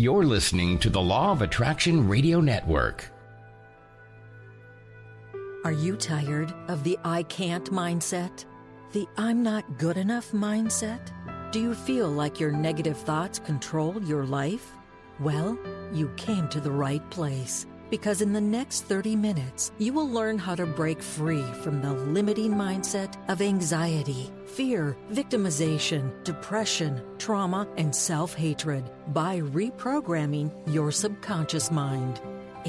You're listening to the Law of Attraction Radio Network. Are you tired of the I can't mindset? The I'm not good enough mindset? Do you feel like your negative thoughts control your life? Well, you came to the right place because in the next 30 minutes, you will learn how to break free from the limiting mindset of anxiety, fear, victimization, depression, trauma, and self hatred by reprogramming your subconscious mind.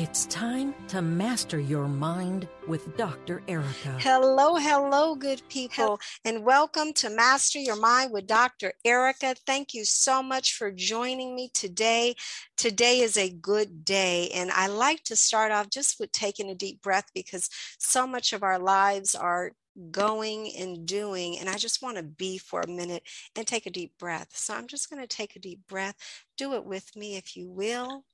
It's time to master your mind with Dr. Erika. Hello, hello, good people, and welcome to Master Your Mind with Dr. Erika. Thank you so much for joining me today. Today is a good day, and I like to start off just with taking a deep breath because so much of our lives are going and doing. And I just want to be for a minute and take a deep breath. So I'm just going to take a deep breath. Do it with me if you will.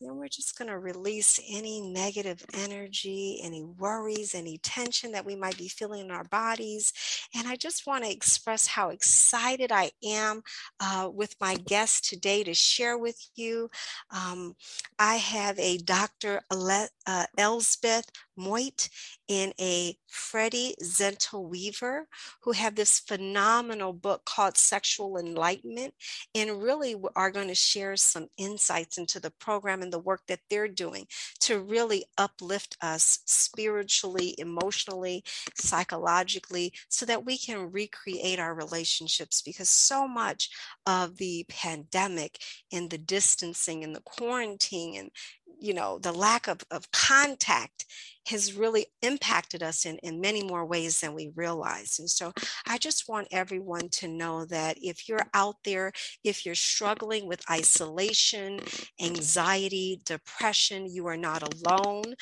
Then we're just going to release any negative energy, any worries, any tension that we might be feeling in our bodies. And I just want to express how excited I am uh, with my guest today to share with you. Um, I have a Dr. uh, Elsbeth Meuth in a Freddy Zental Weaver, who have this phenomenal book called Sexual Enlightenment, and really are going to share some insights into the program and the work that they're doing to really uplift us spiritually, emotionally, psychologically, so that we can recreate our relationships. Because so much of the pandemic and the distancing and the quarantine and you know the lack of, of contact has really impacted us in, in many more ways than we realize. And so I just want everyone to know that if you're out there, if you're struggling with isolation, anxiety, depression, you are not alone.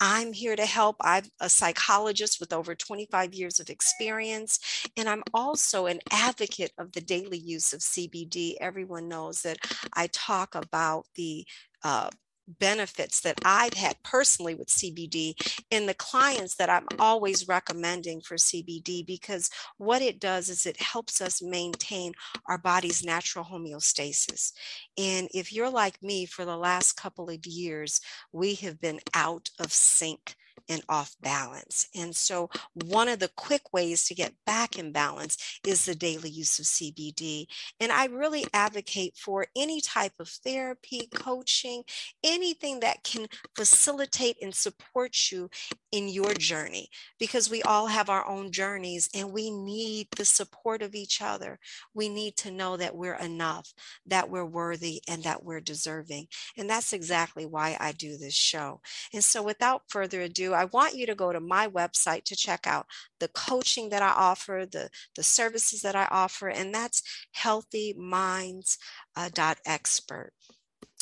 I'm here to help. I'm a psychologist with over 25 years of experience, and I'm also an advocate of the daily use of CBD. Everyone knows that I talk about the uh, benefits that I've had personally with CBD in the clients that I'm always recommending for CBD because what it does is it helps us maintain our body's natural homeostasis. And if you're like me for the last couple of years, we have been out of sync and off balance. And so, one of the quick ways to get back in balance is the daily use of CBD. And I really advocate for any type of therapy, coaching, anything that can facilitate and support you in your journey because we all have our own journeys and we need the support of each other. We need to know that we're enough, that we're worthy, and that we're deserving. And that's exactly why I do this show. And so, without further ado, I want you to go to my website to check out the coaching that I offer, the, the services that I offer, and that's healthyminds.expert.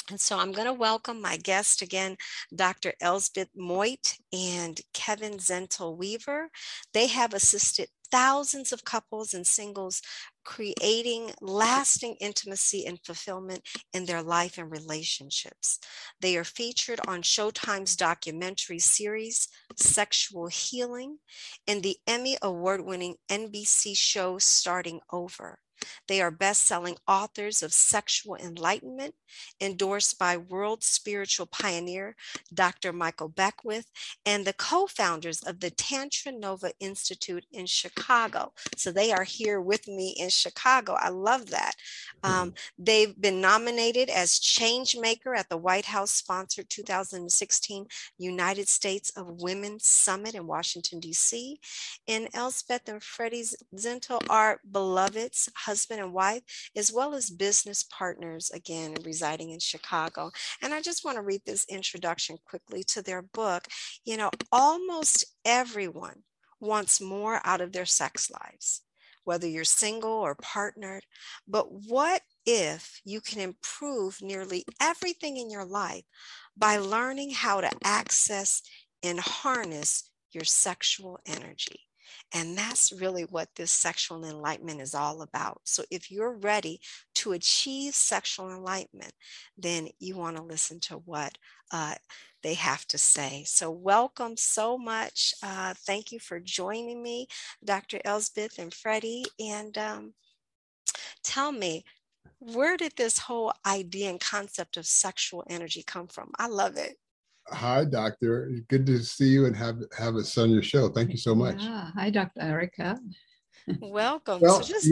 And so I'm going to welcome my guest again, Dr. Elsbeth Meuth and Kevin Zental Weaver. They have assisted thousands of couples and singles creating lasting intimacy and fulfillment in their life and relationships. They are featured on Showtime's documentary series, Sexual Healing, and the Emmy Award winning NBC show Starting Over. They are best selling authors of Sexual Enlightenment, endorsed by world spiritual pioneer Dr. Michael Beckwith, and the co founders of the TantraNova Institute in Chicago. So they are here with me in Chicago. I love that. Um, mm-hmm. they've been nominated as Change Maker at the White House sponsored 2016 United States of Women Summit in Washington, D.C. And Elsbeth and Freddy Zental are beloveds husband and wife, as well as business partners, again, residing in Chicago. And I just want to read this introduction quickly to their book. You know, almost everyone wants more out of their sex lives, whether you're single or partnered. But what if you can improve nearly everything in your life by learning how to access and harness your sexual energy? And that's really what this sexual enlightenment is all about. So if you're ready to achieve sexual enlightenment, then you want to listen to what uh, they have to say. So, welcome so much. Uh, thank you for joining me, Dr. Elsbeth and Freddy. And um, Tell me, where did this whole idea and concept of sexual energy come from? I love it. Hi, doctor. Good to see you and have have us on your show. Thank you so much. Yeah. Hi, Dr. Erika. Welcome. Well, so just...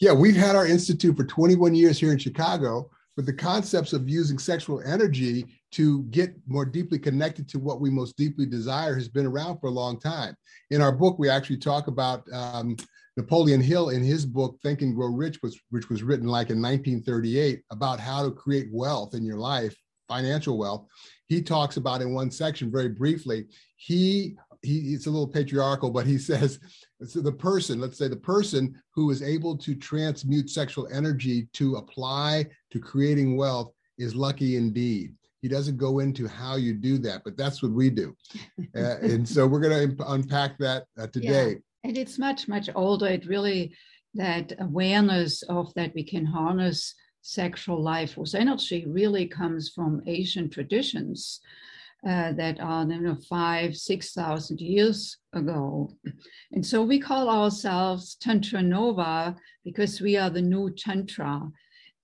yeah, we've had our institute for 21 years here in Chicago, but the concepts of using sexual energy to get more deeply connected to what we most deeply desire has been around for a long time. In our book, we actually talk about um, Napoleon Hill in his book Think and Grow Rich, was, which was written like in 1938 about how to create wealth in your life, financial wealth. He talks about in one section very briefly. He he it's a little patriarchal, but he says so the person, let's say the person who is able to transmute sexual energy to apply to creating wealth is lucky indeed. He doesn't go into how you do that, but that's what we do. uh, and so we're going to unpack that uh, today. Yeah. And it's much, much older. It really, that awareness of that we can harness sexual life with energy really comes from Asian traditions uh, that are you know, five, 6,000 years ago. And so we call ourselves TantraNova because we are the new Tantra.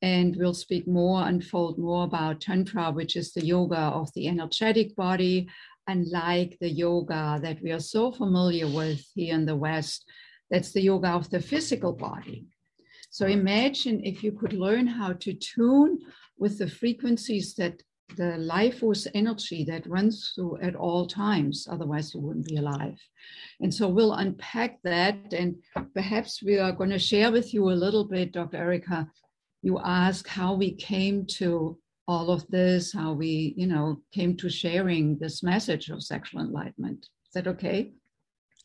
And we'll speak more, unfold more about Tantra, which is the yoga of the energetic body, unlike the yoga that we are so familiar with here in the West. That's the yoga of the physical body. So imagine if you could learn how to tune with the frequencies that the life force energy that runs through at all times. Otherwise, you wouldn't be alive. And so we'll unpack that. And perhaps we are going to share with you a little bit, Dr. Erika. You ask how we came to all of this, how we, you know, came to sharing this message of sexual enlightenment. Is that okay?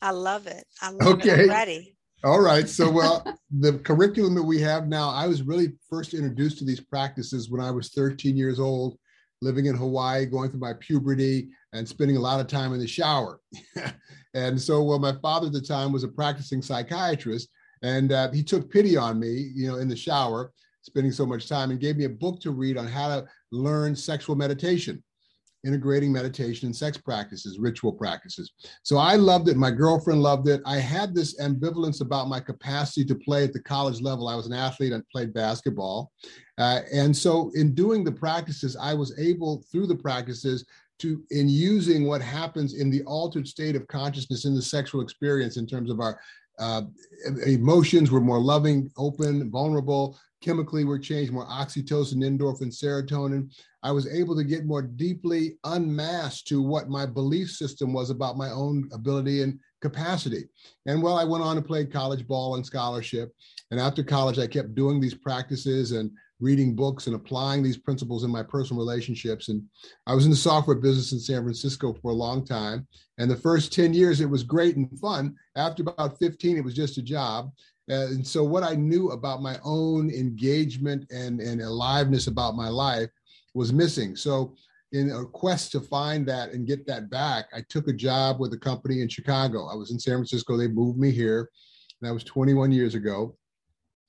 I love it. I love okay. it already. All right. So, well, the curriculum that we have now, I was really first introduced to these practices when I was 13 years old living in Hawaii, going through my puberty, and spending a lot of time in the shower. and so, well, my father at the time was a practicing psychiatrist, and uh, he took pity on me, you know, in the shower, spending so much time, and gave me a book to read on how to learn sexual meditation integrating meditation and sex practices, ritual practices. So I loved it. My girlfriend loved it. I had this ambivalence about my capacity to play at the college level. I was an athlete and played basketball. Uh, and so in doing the practices, I was able, through the practices, to in using what happens in the altered state of consciousness in the sexual experience in terms of our uh, emotions were more loving, open, vulnerable. Chemically, we're changed more oxytocin, endorphin, serotonin. I was able to get more deeply unmasked to what my belief system was about my own ability and capacity. And well, I went on to play college ball and scholarship. And after college, I kept doing these practices and reading books and applying these principles in my personal relationships. And I was in the software business in San Francisco for a long time. And the first 10 years, it was great and fun. After about 15, it was just a job. And so, what I knew about my own engagement and, and aliveness about my life was missing. So, in a quest to find that and get that back, I took a job with a company in Chicago. I was in San Francisco. They moved me here. And that was 21 years ago.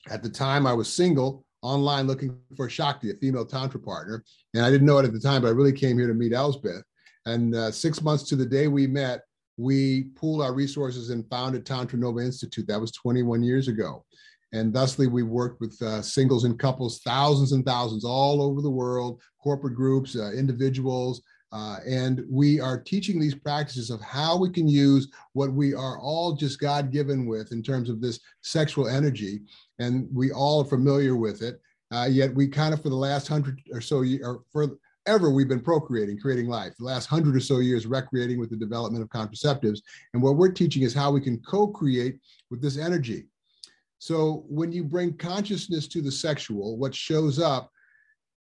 At the time, I was single, online looking for Shakti, a female Tantra partner. And I didn't know it at the time, but I really came here to meet Elsbeth. And uh, six months to the day we met, we pooled our resources and founded TantraNova Institute. That was 21 years ago. And thusly, we worked with uh, singles and couples, thousands and thousands all over the world, corporate groups, uh, individuals. Uh, and we are teaching these practices of how we can use what we are all just God given with in terms of this sexual energy. And we all are familiar with it. Uh, yet we kind of, for the last hundred or so, years, or forever, we've been procreating, creating life. The last hundred or so years, recreating with the development of contraceptives. And what we're teaching is how we can co create with this energy. So when you bring consciousness to the sexual, what shows up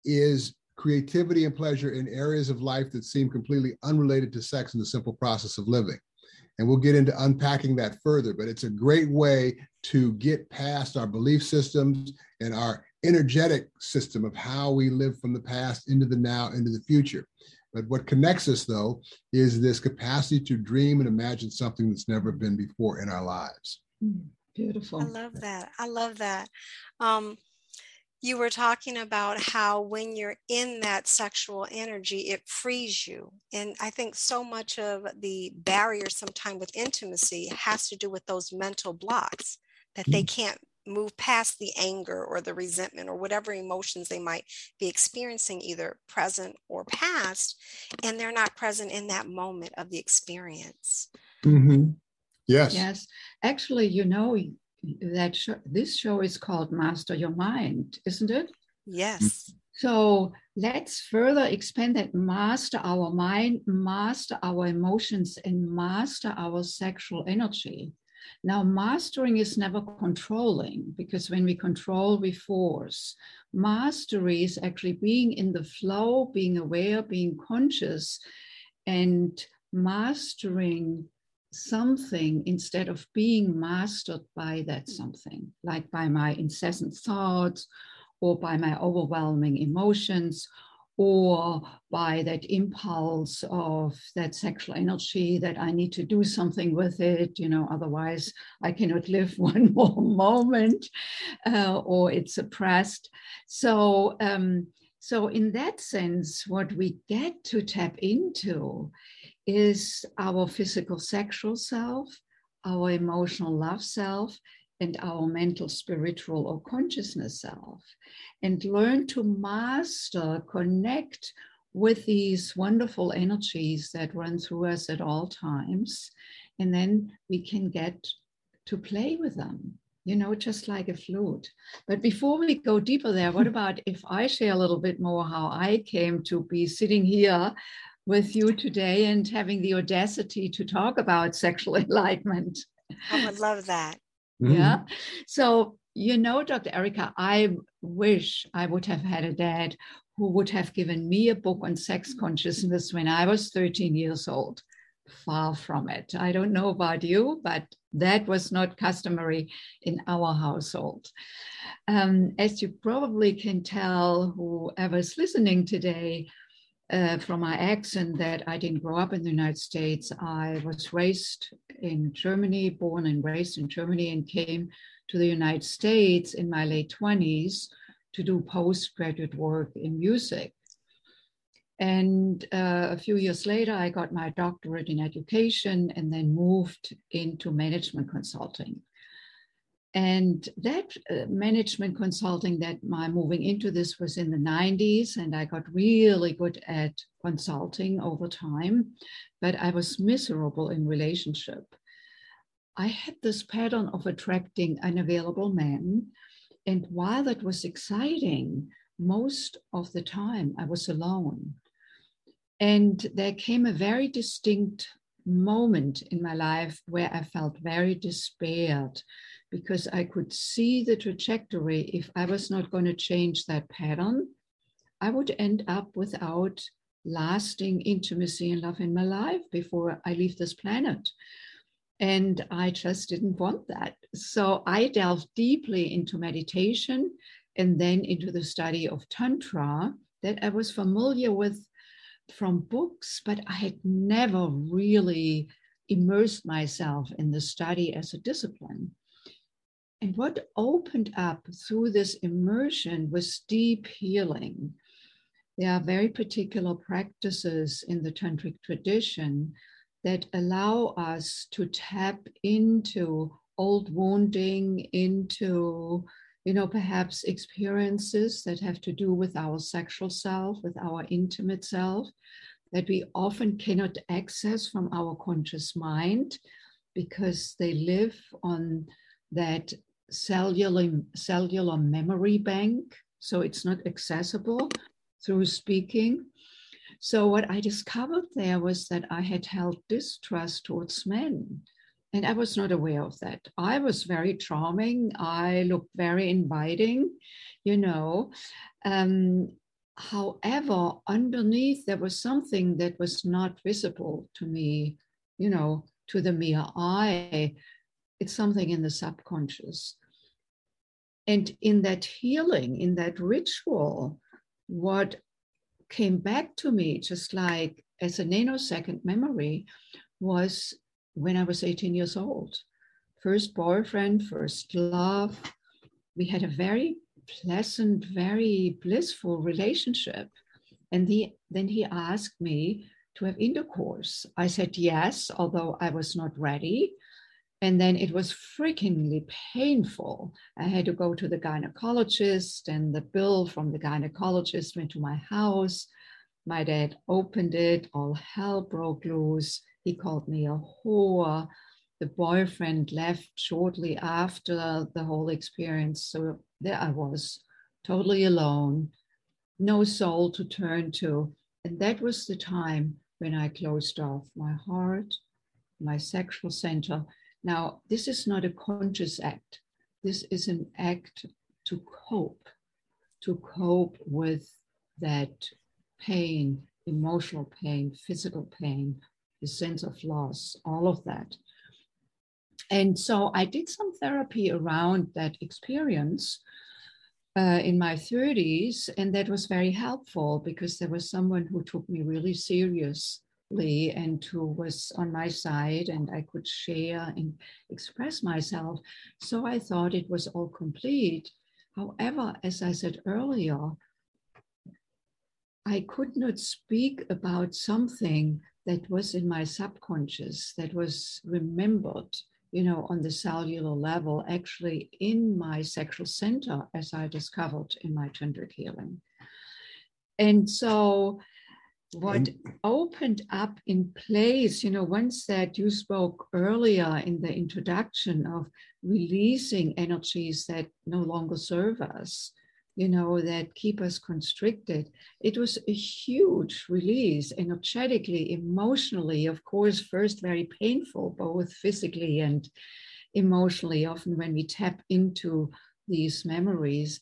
is creativity and pleasure in areas of life that seem completely unrelated to sex and the simple process of living. And we'll get into unpacking that further, but it's a great way to get past our belief systems and our energetic system of how we live from the past into the now, into the future. But what connects us, though, is this capacity to dream and imagine something that's never been before in our lives. Mm. Beautiful. I love that. I love that. Um, you were talking about how when you're in that sexual energy, it frees you. And I think so much of the barrier sometimes with intimacy has to do with those mental blocks that they mm. can't move past the anger or the resentment or whatever emotions they might be experiencing, either present or past, and they're not present in that moment of the experience. Mm-hmm. Yes. Yes. Actually, you know that this show is called Master Your Mind, isn't it? Yes. So let's further expand that master our mind, master our emotions, and master our sexual energy. Now, mastering is never controlling because when we control, we force. Mastery is actually being in the flow, being aware, being conscious, and mastering something instead of being mastered by that something, like by my incessant thoughts or by my overwhelming emotions or by that impulse of that sexual energy that I need to do something with it, you know, otherwise I cannot live one more moment uh, or it's suppressed. So, um, so in that sense, what we get to tap into is our physical sexual self, our emotional love self, and our mental, spiritual, or consciousness self, and learn to master, connect with these wonderful energies that run through us at all times. And then we can get to play with them, you know, just like a flute. But before we go deeper there, what about if I share a little bit more how I came to be sitting here with you today and having the audacity to talk about sexual enlightenment? I would love that. Mm-hmm. Yeah. So, you know, Dr. Erika, I wish I would have had a dad who would have given me a book on sex consciousness when I was 13 years old. Far from it. I don't know about you, but that was not customary in our household. Um, as you probably can tell, whoever's listening today, uh, from my accent that I didn't grow up in the United States. I was raised in Germany, born and raised in Germany, and came to the United States in my late 20s to do postgraduate work in music. And uh, a few years later, I got my doctorate in education and then moved into management consulting. And that uh, management consulting that my moving into this was in the 90s, and I got really good at consulting over time, but I was miserable in relationship. I had this pattern of attracting unavailable men. And while that was exciting, most of the time I was alone. And there came a very distinct moment in my life where I felt very despaired because I could see the trajectory. If I was not going to change that pattern, I would end up without lasting intimacy and love in my life before I leave this planet. And I just didn't want that. So I delved deeply into meditation and then into the study of Tantra that I was familiar with from books, but I had never really immersed myself in the study as a discipline. And what opened up through this immersion was deep healing. There are very particular practices in the tantric tradition that allow us to tap into old wounding, into you know, perhaps experiences that have to do with our sexual self, with our intimate self, that we often cannot access from our conscious mind because they live on that cellular, cellular memory bank, so it's not accessible through speaking. So, what I discovered there was that I had held distrust towards men. And I was not aware of that. I was very charming. I looked very inviting, you know. Um, however, underneath, there was something that was not visible to me, you know, to the mere eye. It's something in the subconscious. And in that healing, in that ritual, what came back to me, just like as a nanosecond memory, was when I was 18 years old. First boyfriend, first love. We had a very pleasant, very blissful relationship. And the, then he asked me to have intercourse. I said yes, although I was not ready. And then it was freakingly painful. I had to go to the gynecologist, and the bill from the gynecologist went to my house. My dad opened it, all hell broke loose. He called me a whore. The boyfriend left shortly after the whole experience. So there I was, totally alone, no soul to turn to. And that was the time when I closed off my heart, my sexual center. Now, this is not a conscious act. This is an act to cope, to cope with that pain, emotional pain, physical pain, the sense of loss, all of that. And so I did some therapy around that experience uh, in my 30s, and that was very helpful because there was someone who took me really seriously and who was on my side, and I could share and express myself. So I thought it was all complete. However, as I said earlier, I could not speak about something that was in my subconscious, that was remembered you know, on the cellular level, actually in my sexual center, as I discovered in my tantric healing. And so, what opened up in place, you know, once that you spoke earlier in the introduction of releasing energies that no longer serve us, you know, that keep us constricted. It was a huge release energetically, emotionally, of course, first very painful, both physically and emotionally, often when we tap into these memories.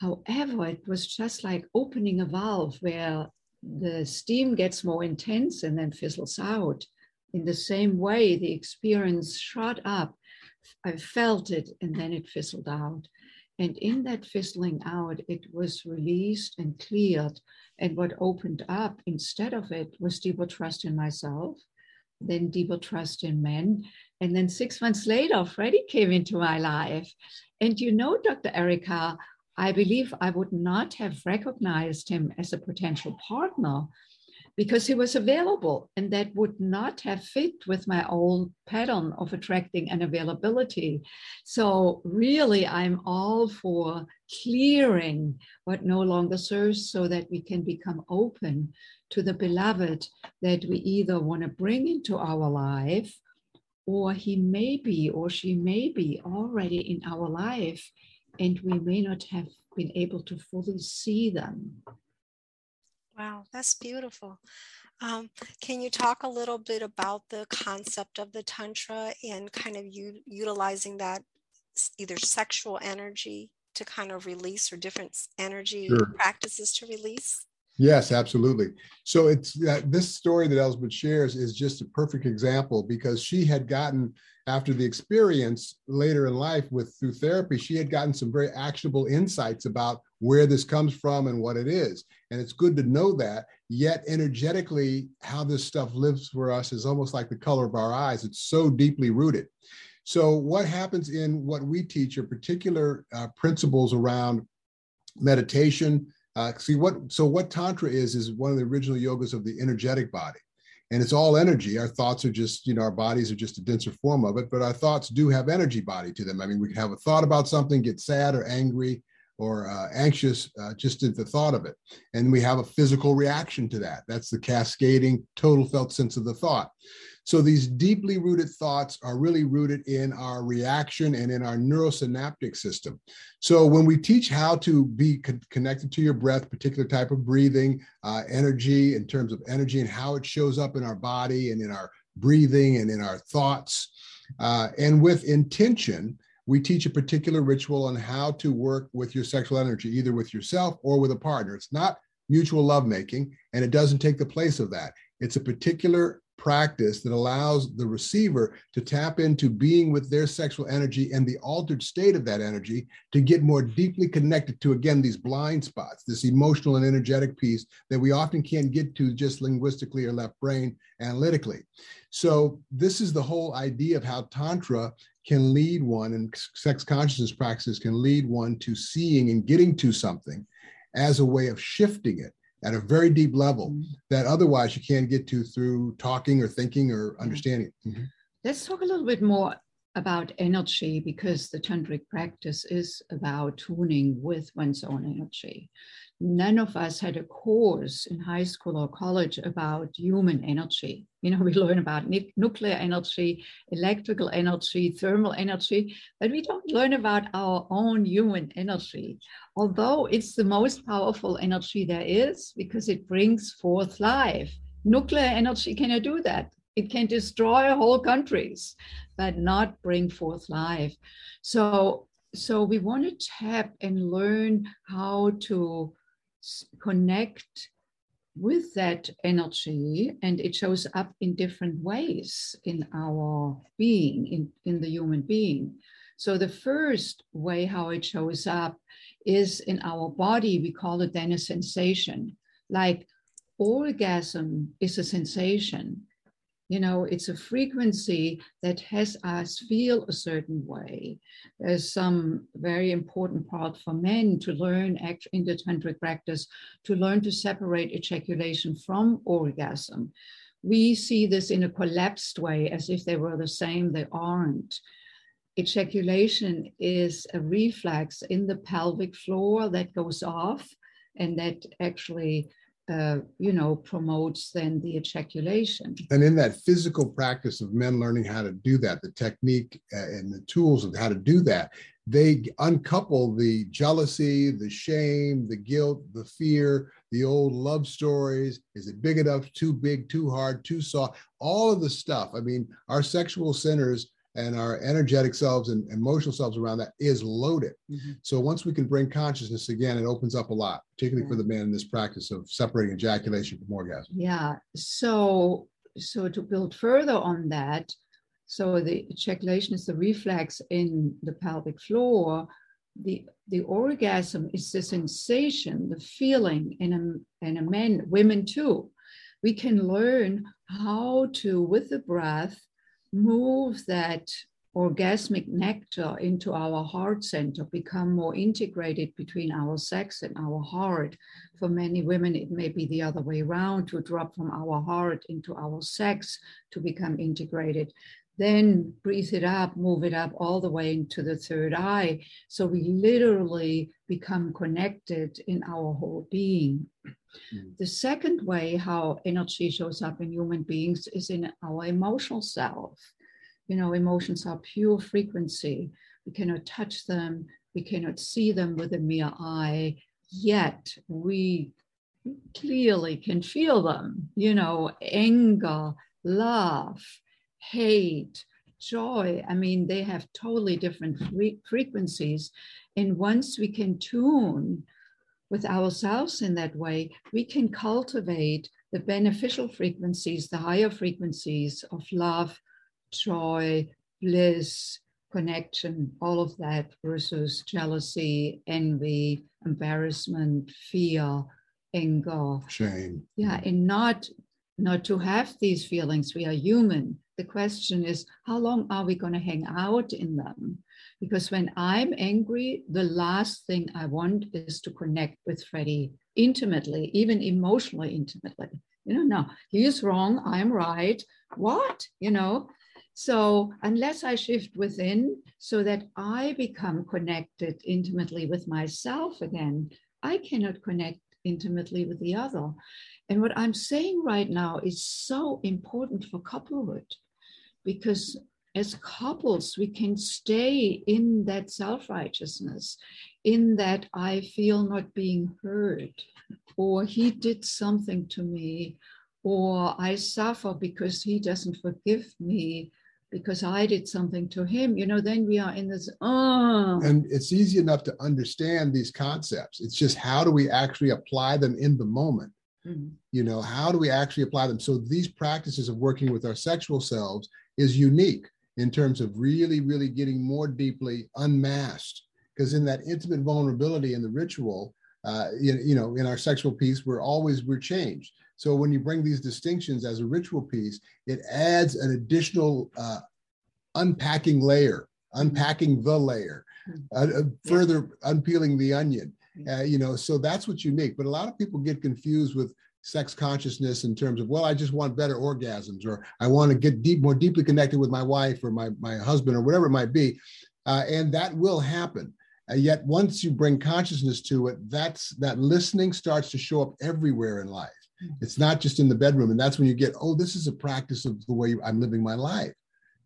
However, it was just like opening a valve where the steam gets more intense and then fizzles out. In the same way, the experience shot up. I felt it and then it fizzled out. And in that fizzling out, it was released and cleared. And what opened up instead of it was deeper trust in myself, then deeper trust in men. And then six months later, Freddy came into my life. And you know, Dr. Erika, I believe I would not have recognized him as a potential partner because he was available and that would not have fit with my old pattern of attracting and availability. So really i'm all for clearing what no longer serves so that we can become open to the beloved that we either want to bring into our life or he may be or she may be already in our life and we may not have been able to fully see them Wow, that's beautiful. Um, can you talk a little bit about the concept of the Tantra and kind of u- utilizing that either sexual energy to kind of release or different energy sure. practices to release? Yes, absolutely. So it's uh, this story that Elsbeth shares is just a perfect example because she had gotten after the experience later in life with through therapy, she had gotten some very actionable insights about where this comes from and what it is. And it's good to know that. Yet energetically, how this stuff lives for us is almost like the color of our eyes. It's so deeply rooted. So what happens in what we teach are particular uh, principles around meditation, uh, see what so what tantra is is one of the original yogas of the energetic body, and it's all energy. Our thoughts are just you know our bodies are just a denser form of it, but our thoughts do have energy body to them. I mean, we can have a thought about something, get sad or angry or uh, anxious uh, just at the thought of it, and we have a physical reaction to that. That's the cascading total felt sense of the thought. So these deeply rooted thoughts are really rooted in our reaction and in our neurosynaptic system. So when we teach how to be con- connected to your breath, particular type of breathing, uh, energy in terms of energy and how it shows up in our body and in our breathing and in our thoughts, uh, and with intention, we teach a particular ritual on how to work with your sexual energy, either with yourself or with a partner. It's not mutual lovemaking, and it doesn't take the place of that. It's a particular practice that allows the receiver to tap into being with their sexual energy and the altered state of that energy to get more deeply connected to, again, these blind spots, this emotional and energetic piece that we often can't get to just linguistically or left brain analytically. So, this is the whole idea of how Tantra can lead one and sex consciousness practices can lead one to seeing and getting to something as a way of shifting it at a very deep level mm-hmm. that otherwise you can't get to through talking or thinking or understanding. Mm-hmm. Let's talk a little bit more about energy because the tantric practice is about tuning with one's own energy. None of us had a course in high school or college about human energy. You know, we learn about nuclear energy, electrical energy, thermal energy, but we don't learn about our own human energy. Although it's the most powerful energy there is because it brings forth life. Nuclear energy cannot do that. It can destroy whole countries, but not bring forth life. So, so we want to tap and learn how to connect with that energy and it shows up in different ways in our being in, in the human being. So the first way how it shows up is in our body we call it then a sensation. Like orgasm is a sensation you know it's a frequency that has us feel a certain way. There's some very important part for men to learn in the tantric practice to learn to separate ejaculation from orgasm. We see this in a collapsed way as if they were the same they aren't. Ejaculation is a reflex in the pelvic floor that goes off and that actually uh, you know, promotes then the ejaculation. And in that physical practice of men learning how to do that, the technique uh, and the tools of how to do that, they uncouple the jealousy, the shame, the guilt, the fear, the old love stories. Is it big enough? Too big, too hard, too soft? All of the stuff. I mean, our sexual centers and our energetic selves and emotional selves around that is loaded. Mm-hmm. So once we can bring consciousness again, it opens up a lot, particularly yeah. for the man in this practice of separating ejaculation from orgasm. Yeah. So so to build further on that, so the ejaculation is the reflex in the pelvic floor. The the orgasm is the sensation, the feeling in a in a man, women too. We can learn how to, with the breath, move that orgasmic nectar into our heart center, become more integrated between our sex and our heart. For many women, it may be the other way around to drop from our heart into our sex to become integrated. Then breathe it up, move it up all the way into the third eye. So we literally become connected in our whole being. Mm. The second way how energy shows up in human beings is in our emotional self. You know, emotions are pure frequency. We cannot touch them, we cannot see them with a mere eye, yet we clearly can feel them. You know, anger, love, hate, joy. I mean, they have totally different fre- frequencies. And once we can tune with ourselves in that way, we can cultivate the beneficial frequencies, the higher frequencies of love, joy, bliss, connection, all of that versus jealousy, envy, embarrassment, fear, anger, shame. Yeah, and not not to have these feelings. We are human. The question is, how long are we going to hang out in them? Because when I'm angry, the last thing I want is to connect with Freddy intimately, even emotionally intimately. You know, no, he is wrong, I'm right. What? You know? So, unless I shift within so that I become connected intimately with myself again, I cannot connect intimately with the other. And what I'm saying right now is so important for couplehood because as couples, we can stay in that self righteousness, in that I feel not being heard, or he did something to me, or I suffer because he doesn't forgive me because I did something to him, you know, then we are in this, oh. And it's easy enough to understand these concepts. It's just how do we actually apply them in the moment? Mm-hmm. You know, how do we actually apply them? So these practices of working with our sexual selves is unique in terms of really, really getting more deeply unmasked. Because in that intimate vulnerability in the ritual, uh, you, you know, in our sexual piece, we're always we're changed. So when you bring these distinctions as a ritual piece, it adds an additional uh, unpacking layer, unpacking the layer, hmm. uh, uh, further unpeeling the onion. Uh, you know, so that's what's unique. But a lot of people get confused with sex consciousness in terms of well i just want better orgasms or i want to get deep more deeply connected with my wife or my, my husband or whatever it might be uh, and that will happen uh, yet once you bring consciousness to it that's that listening starts to show up everywhere in life hmm. it's not just in the bedroom and that's when you get oh this is a practice of the way i'm living my life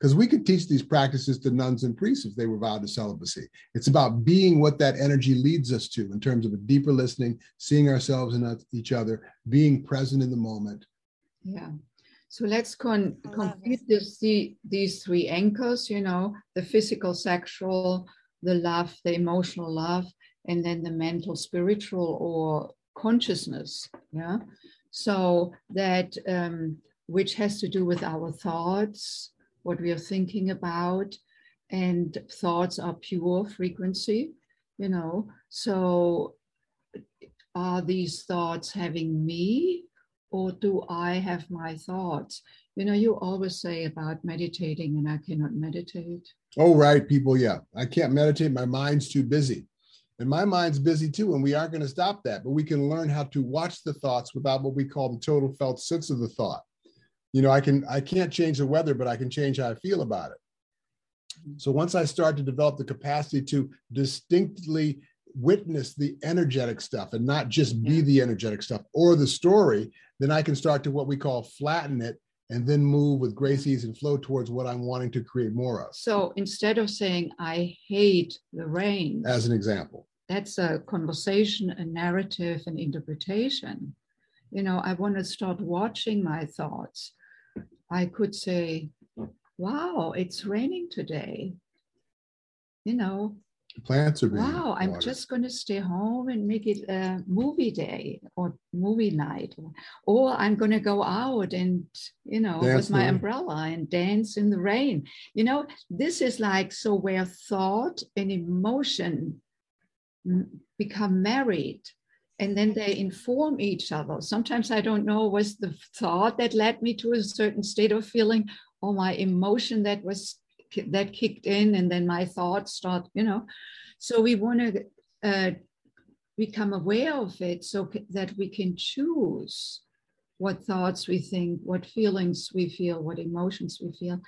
because we could teach these practices to nuns and priests if they were vowed to celibacy. It's about being what that energy leads us to in terms of a deeper listening, seeing ourselves and each other, being present in the moment. Yeah. So let's con- complete this, the, these three anchors, you know, the physical, sexual, the love, the emotional love, and then the mental, spiritual, or consciousness. Yeah. So that, um, which has to do with our thoughts, what we are thinking about and thoughts are pure frequency you know. So are these thoughts having me or do i have my thoughts? You know you always say about meditating and i cannot meditate. Oh right people yeah. I can't meditate. My mind's too busy. And my mind's busy too and we aren't going to stop that but we can learn how to watch the thoughts without what we call the total felt sense of the thought you know i can i can't change the weather but i can change how i feel about it. So once i start to develop the capacity to distinctly witness the energetic stuff and not just be the energetic stuff or the story then i can start to what we call flatten it and then move with grace ease and flow towards what i'm wanting to create more of. So instead of saying i hate the rain as an example. that's a conversation a narrative an interpretation. You know i want to start watching my thoughts I could say, wow, it's raining today. You know, plants are wow i'm just going to stay home and make it a movie day or movie night or, or i'm going to go out and you know dance with my umbrella and dance in the rain. You know this is like so where thought and emotion become married and then they inform each other. Sometimes I don't know was the thought that led me to a certain state of feeling, or my emotion that was that kicked in, and then my thoughts start, you know. So we want to uh, become aware of it so that we can choose what thoughts we think, what feelings we feel, what emotions we feel,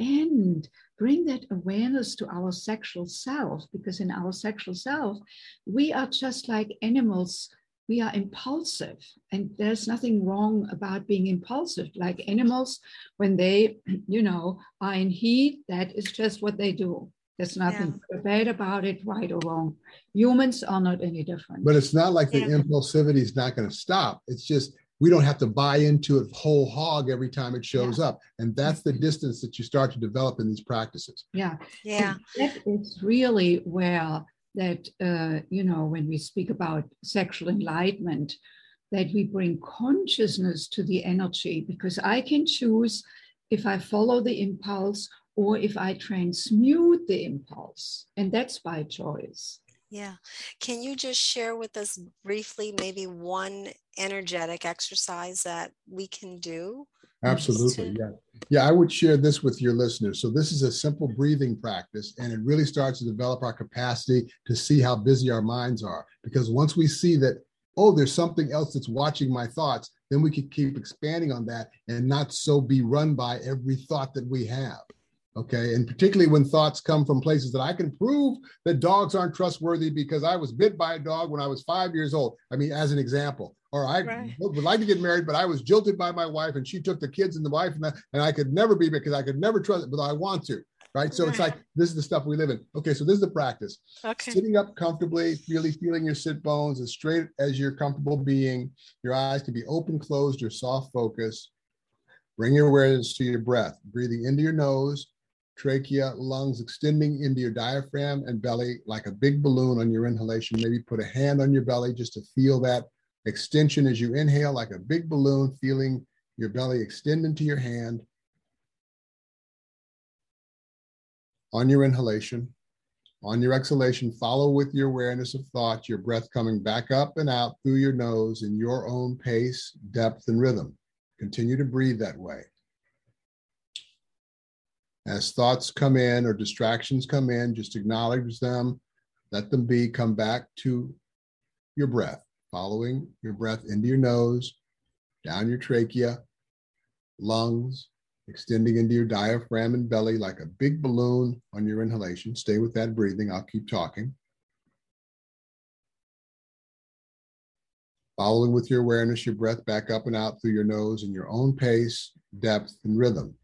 and bring that awareness to our sexual self because in our sexual self we are just like animals. We are impulsive and there's nothing wrong about being impulsive. Like animals when they you know are in heat that is just what they do. There's nothing yeah. bad about it right or wrong. Humans are not any different. But it's not like yeah. the impulsivity is not going to stop. It's just we don't have to buy into it whole hog every time it shows yeah. up and that's the distance that you start to develop in these practices yeah yeah and that is really where that, uh, you know, when we speak about sexual enlightenment, that we bring consciousness to the energy because I can choose if I follow the impulse or if I transmute the impulse. And that's by choice. Yeah. Can you just share with us briefly, maybe one energetic exercise that we can do? Absolutely. Yeah. Yeah. I would share this with your listeners. So, this is a simple breathing practice, and it really starts to develop our capacity to see how busy our minds are. Because once we see that, oh, there's something else that's watching my thoughts, then we can keep expanding on that and not so be run by every thought that we have. Okay. And particularly when thoughts come from places that I can prove that dogs aren't trustworthy because I was bit by a dog when I was five years old. I mean, as an example, or I right. would like to get married, but I was jilted by my wife and she took the kids and the wife and, that, and I could never be because I could never trust it, but I want to. Right. So right. it's like this is the stuff we live in. Okay. So this is the practice. Okay. Sitting up comfortably, really feeling your sit bones as straight as you're comfortable being. Your eyes can be open, closed, or soft focus. Bring your awareness to your breath, breathing into your nose, trachea, lungs extending into your diaphragm and belly like a big balloon on your inhalation. Maybe put a hand on your belly just to feel that extension as you inhale, like a big balloon, feeling your belly extend into your hand. On your inhalation, on your exhalation, follow with your awareness of thought, your breath coming back up and out through your nose in your own pace, depth, and rhythm. Continue to breathe that way. As thoughts come in or distractions come in, just acknowledge them, let them be, come back to your breath following your breath into your nose, down your trachea, lungs, extending into your diaphragm and belly like a big balloon on your inhalation. Stay with that breathing. I'll keep talking. Following with your awareness, your breath back up and out through your nose in your own pace, depth, and rhythm.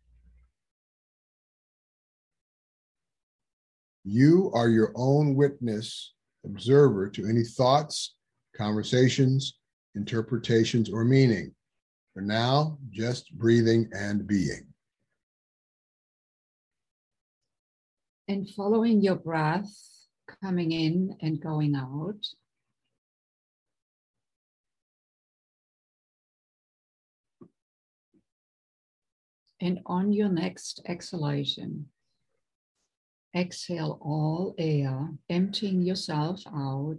You are your own witness, observer to any thoughts, conversations, interpretations, or meaning. For now, just breathing and being. And following your breath coming in and going out. And on your next exhalation, exhale all air, emptying yourself out.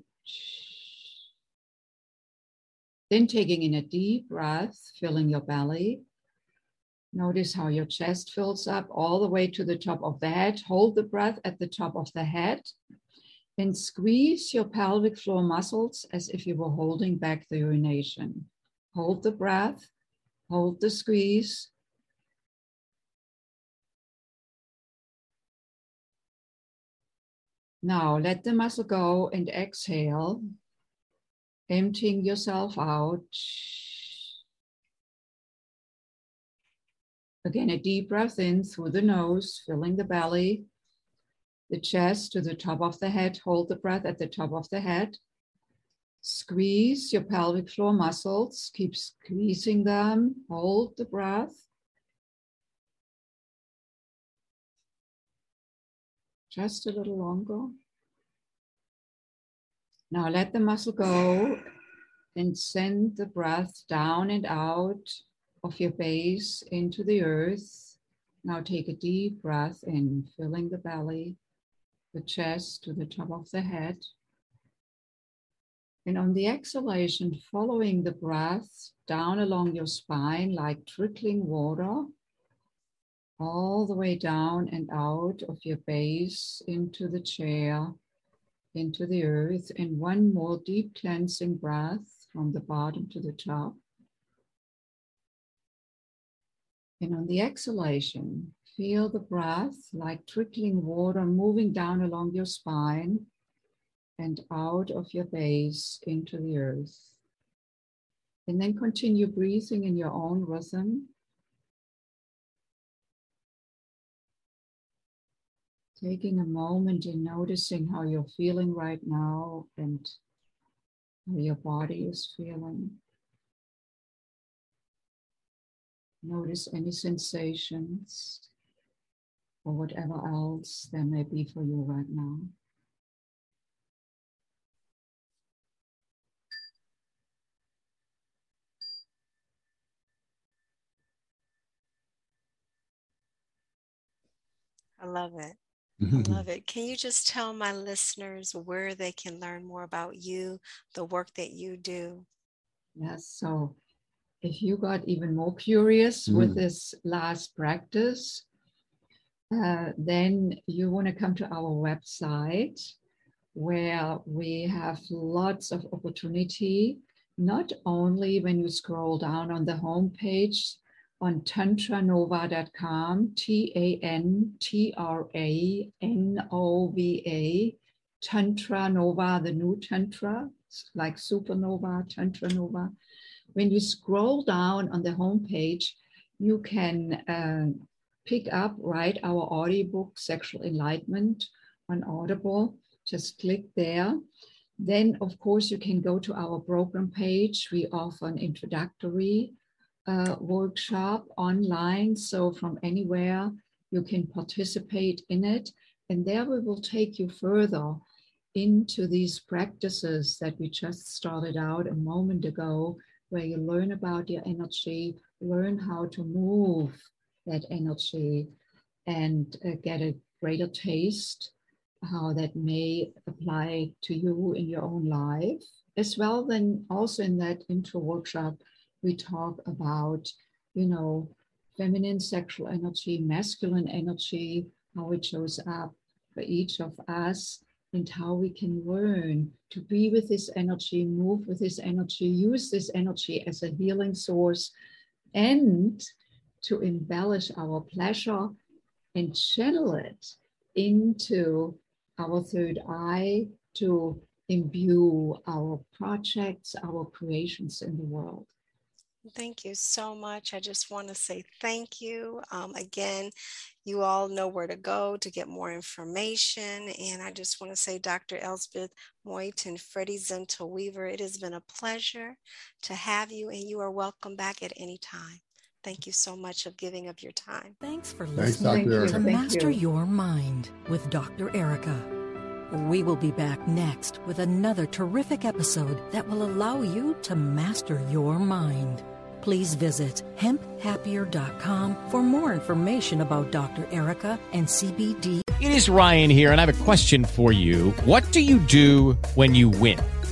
Then taking in a deep breath, filling your belly. Notice how your chest fills up all the way to the top of the head. Hold the breath at the top of the head. Then squeeze your pelvic floor muscles as if you were holding back the urination. Hold the breath, hold the squeeze. Now let the muscle go and exhale, emptying yourself out. Again, a deep breath in through the nose, filling the belly, the chest to the top of the head. Hold the breath at the top of the head. Squeeze your pelvic floor muscles. Keep squeezing them. Hold the breath. Just a little longer. Now let the muscle go and send the breath down and out of your base into the earth. Now take a deep breath in, filling the belly, the chest to the top of the head. And on the exhalation, following the breath down along your spine like trickling water, all the way down and out of your base into the chair, into the earth, and one more deep cleansing breath from the bottom to the top. And on the exhalation, feel the breath like trickling water moving down along your spine and out of your base into the earth. And then continue breathing in your own rhythm. Taking a moment and noticing how you're feeling right now and how your body is feeling. Notice any sensations or whatever else there may be for you right now. I love it. I love it. Can you just tell my listeners where they can learn more about you, the work that you do? Yes. So if you got even more curious mm. with this last practice, uh, then you want to come to our website where we have lots of opportunity, not only when you scroll down on the homepage on tantranova.com, T A N T R A N O V A, Tantra Nova, the new Tantra, like Supernova, Tantra Nova. When you scroll down on the homepage, you can uh, pick up, right, our audiobook, Sexual Enlightenment on Audible. Just click there. Then, of course, you can go to our program page. We offer an introductory uh, workshop online. So, from anywhere, you can participate in it. And there we will take you further into these practices that we just started out a moment ago, where you learn about your energy, learn how to move that energy, and uh, get a greater taste how that may apply to you in your own life. As well, then also in that intro workshop, we talk about, you know, feminine sexual energy, masculine energy, how it shows up for each of us and how we can learn to be with this energy, move with this energy, use this energy as a healing source, and to embellish our pleasure and channel it into our third eye to imbue our projects, our creations in the world. Thank you so much. I just want to say thank you. Um, again, you all know where to go to get more information. And I just want to say, Dr. Elsbeth Meuth and Freddy Zental Weaver, it has been a pleasure to have you, and you are welcome back at any time. Thank you so much of giving up your time. Thanks for Thanks, listening Dr. to Erika. Master Your Mind with Dr. Erika. We will be back next with another terrific episode that will allow you to master your mind. Please visit hemphappier.com for more information about Dr. Erika and CBD. It is Ryan here, and I have a question for you. What do you do when you win?